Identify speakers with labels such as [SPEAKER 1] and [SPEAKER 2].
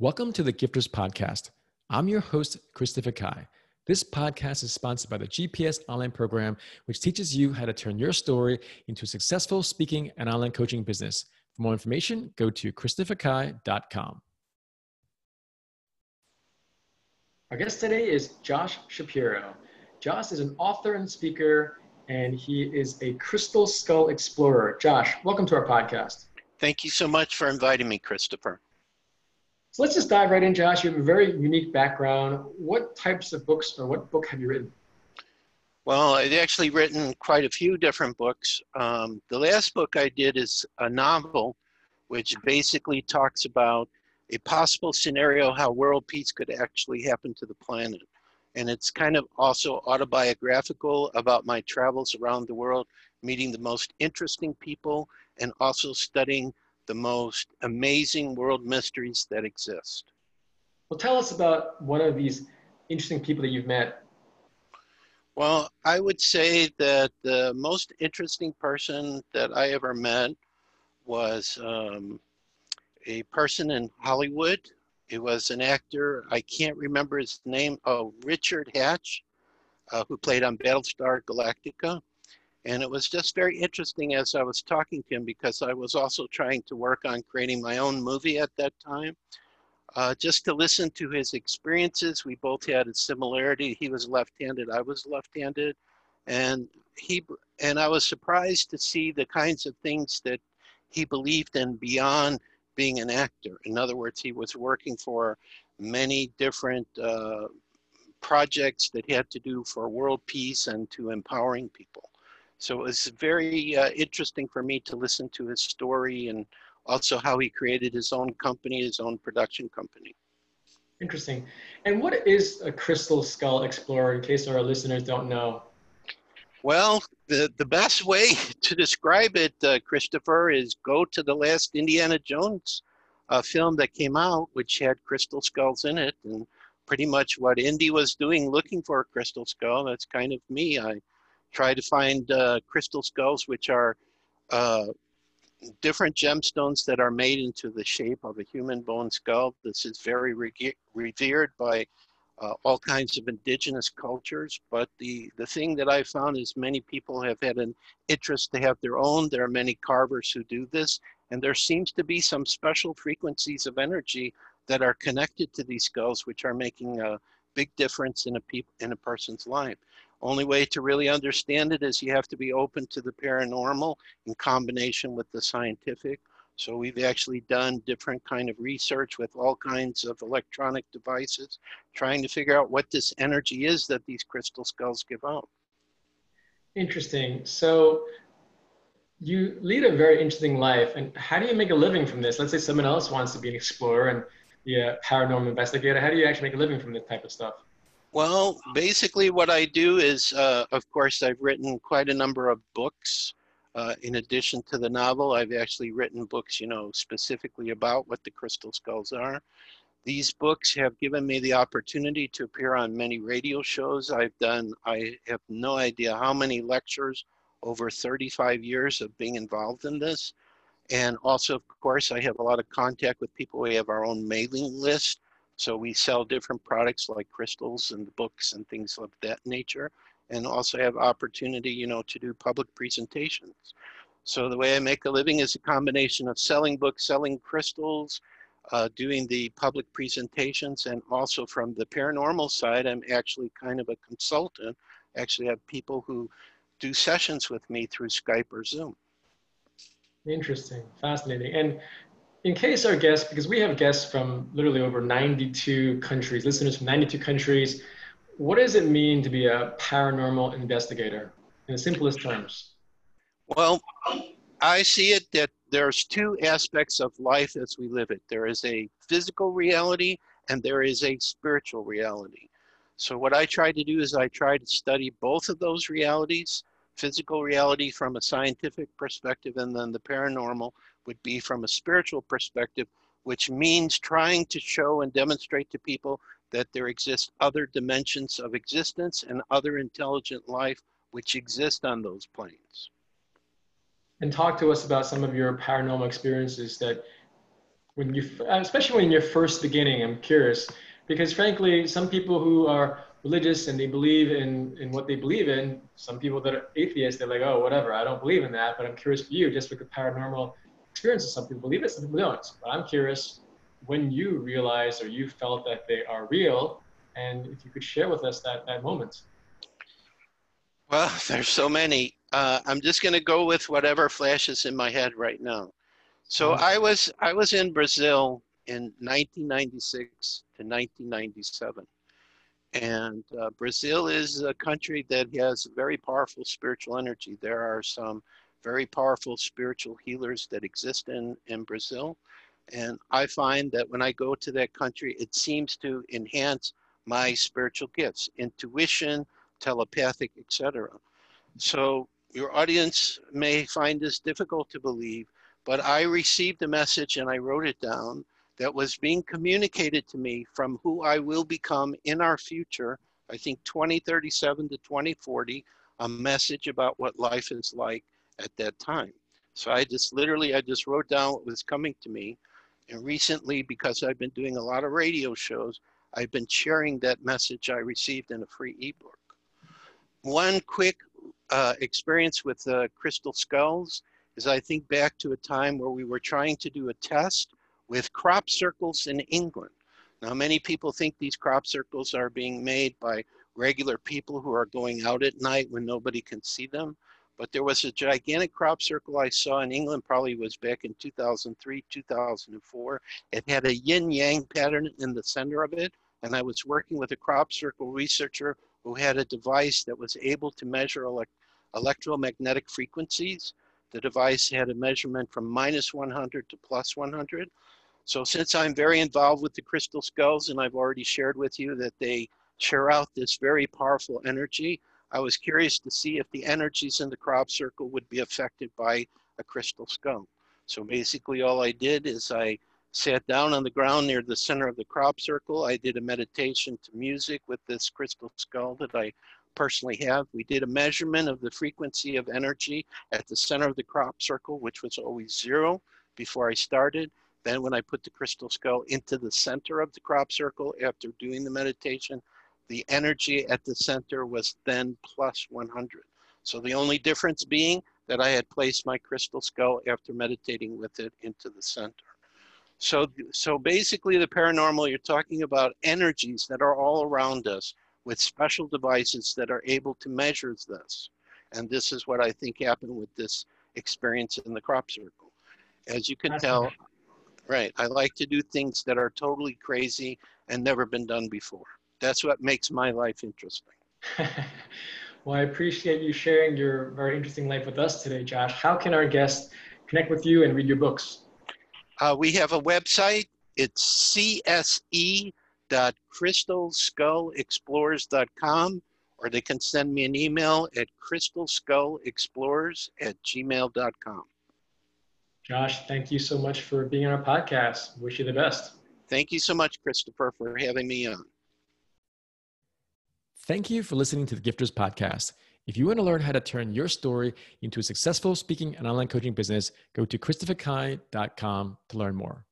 [SPEAKER 1] Welcome to the Gifters Podcast. I'm your host, Christopher Kai. This podcast is sponsored by the GPS online program, which teaches you how to turn your story into a successful speaking and online coaching business. For more information, go to christopherkai.com. Our guest today is Josh Shapiro. Josh is an author and speaker, and he is a crystal skull explorer. Josh, welcome to our podcast.
[SPEAKER 2] Thank you so much for inviting me, Christopher.
[SPEAKER 1] So let's just dive right in, Josh. You have a very unique background. What types of books or what book have you written?
[SPEAKER 2] Well, I've actually written quite a few different books. Um, the last book I did is a novel, which basically talks about a possible scenario how world peace could actually happen to the planet. And it's kind of also autobiographical about my travels around the world, meeting the most interesting people, and also studying the most amazing world mysteries that exist.
[SPEAKER 1] Well, tell us about one of these interesting people that you've met.
[SPEAKER 2] Well, I would say that the most interesting person that I ever met was um, a person in Hollywood. It was an actor, I can't remember his name, oh, Richard Hatch, uh, who played on Battlestar Galactica. And it was just very interesting as I was talking to him because I was also trying to work on creating my own movie at that time. Uh, just to listen to his experiences, we both had a similarity. He was left-handed, I was left-handed, and he and I was surprised to see the kinds of things that he believed in beyond being an actor. In other words, he was working for many different uh, projects that had to do for world peace and to empowering people. So it was very uh, interesting for me to listen to his story and also how he created his own company, his own production company.
[SPEAKER 1] Interesting. And what is a crystal skull explorer in case our listeners don't know?
[SPEAKER 2] Well, the, the best way to describe it, uh, Christopher, is go to the last Indiana Jones uh, film that came out, which had crystal skulls in it. And pretty much what Indy was doing looking for a crystal skull, that's kind of me. I try to find uh, crystal skulls, which are uh, different gemstones that are made into the shape of a human bone skull. This is very re revered by uh, all kinds of indigenous cultures. But the, the thing that I found is many people have had an interest to have their own. There are many carvers who do this. And there seems to be some special frequencies of energy that are connected to these skulls, which are making a big difference in a, peop in a person's life. Only way to really understand it is you have to be open to the paranormal in combination with the scientific. So we've actually done different kind of research with all kinds of electronic devices, trying to figure out what this energy is that these crystal skulls give out.
[SPEAKER 1] Interesting. So you lead a very interesting life. And how do you make a living from this? Let's say someone else wants to be an explorer and be a paranormal investigator. How do you actually make a living from this type of stuff?
[SPEAKER 2] Well, basically, what I do is, uh, of course, I've written quite a number of books. Uh, in addition to the novel, I've actually written books, you know, specifically about what the crystal skulls are. These books have given me the opportunity to appear on many radio shows. I've done, I have no idea how many lectures over 35 years of being involved in this. And also, of course, I have a lot of contact with people. We have our own mailing list so we sell different products like crystals and books and things of that nature, and also have opportunity, you know, to do public presentations. So the way I make a living is a combination of selling books, selling crystals, uh, doing the public presentations, and also from the paranormal side, I'm actually kind of a consultant. I actually have people who do sessions with me through Skype or Zoom.
[SPEAKER 1] Interesting, fascinating. And in case our guests, because we have guests from literally over 92 countries, listeners from 92 countries, what does it mean to be a paranormal investigator in the simplest terms?
[SPEAKER 2] Well, I see it that there's two aspects of life as we live it. There is a physical reality and there is a spiritual reality. So what I try to do is I try to study both of those realities, physical reality from a scientific perspective and then the paranormal would be from a spiritual perspective, which means trying to show and demonstrate to people that there exist other dimensions of existence and other intelligent life which exist on those planes.
[SPEAKER 1] And talk to us about some of your paranormal experiences that when you, especially when you're first beginning, I'm curious, because frankly, some people who are religious and they believe in, in what they believe in, some people that are atheists, they're like, oh, whatever, I don't believe in that. But I'm curious for you, just with the paranormal experiences, some people believe it, some people don't. But I'm curious when you realized or you felt that they are real, and if you could share with us that, that moment.
[SPEAKER 2] Well, there's so many. Uh, I'm just going to go with whatever flashes in my head right now. So I was I was in Brazil in 1996 to 1997, and uh, Brazil is a country that has very powerful spiritual energy. There are some very powerful spiritual healers that exist in in Brazil, and I find that when I go to that country, it seems to enhance my spiritual gifts, intuition, telepathic, etc. So your audience may find this difficult to believe, but I received a message and I wrote it down that was being communicated to me from who I will become in our future, I think 2037 to 2040, a message about what life is like at that time. So I just literally, I just wrote down what was coming to me. And recently, because I've been doing a lot of radio shows, I've been sharing that message I received in a free ebook. One quick uh, experience with uh, crystal skulls is I think back to a time where we were trying to do a test with crop circles in England. Now, many people think these crop circles are being made by regular people who are going out at night when nobody can see them. But there was a gigantic crop circle I saw in England, probably was back in 2003, 2004. It had a yin yang pattern in the center of it. And I was working with a crop circle researcher who had a device that was able to measure elect electromagnetic frequencies the device had a measurement from minus 100 to plus 100. So since I'm very involved with the crystal skulls and I've already shared with you that they share out this very powerful energy, I was curious to see if the energies in the crop circle would be affected by a crystal skull. So basically all I did is I sat down on the ground near the center of the crop circle. I did a meditation to music with this crystal skull that I personally have. We did a measurement of the frequency of energy at the center of the crop circle, which was always zero before I started. Then when I put the crystal skull into the center of the crop circle after doing the meditation, the energy at the center was then plus 100. So the only difference being that I had placed my crystal skull after meditating with it into the center. So, so basically the paranormal, you're talking about energies that are all around us with special devices that are able to measure this. And this is what I think happened with this experience in the crop circle. As you can tell, right, I like to do things that are totally crazy and never been done before. That's what makes my life interesting.
[SPEAKER 1] well, I appreciate you sharing your very interesting life with us today, Josh. How can our guests connect with you and read your books?
[SPEAKER 2] Uh, we have a website. It's CSE crystalskullexplorers.com or they can send me an email at crystalskullexplorers at gmail.com.
[SPEAKER 1] Josh, thank you so much for being on our podcast. Wish you the best.
[SPEAKER 2] Thank you so much, Christopher, for having me on.
[SPEAKER 1] Thank you for listening to the Gifters Podcast. If you want to learn how to turn your story into a successful speaking and online coaching business, go to christopherkai.com to learn more.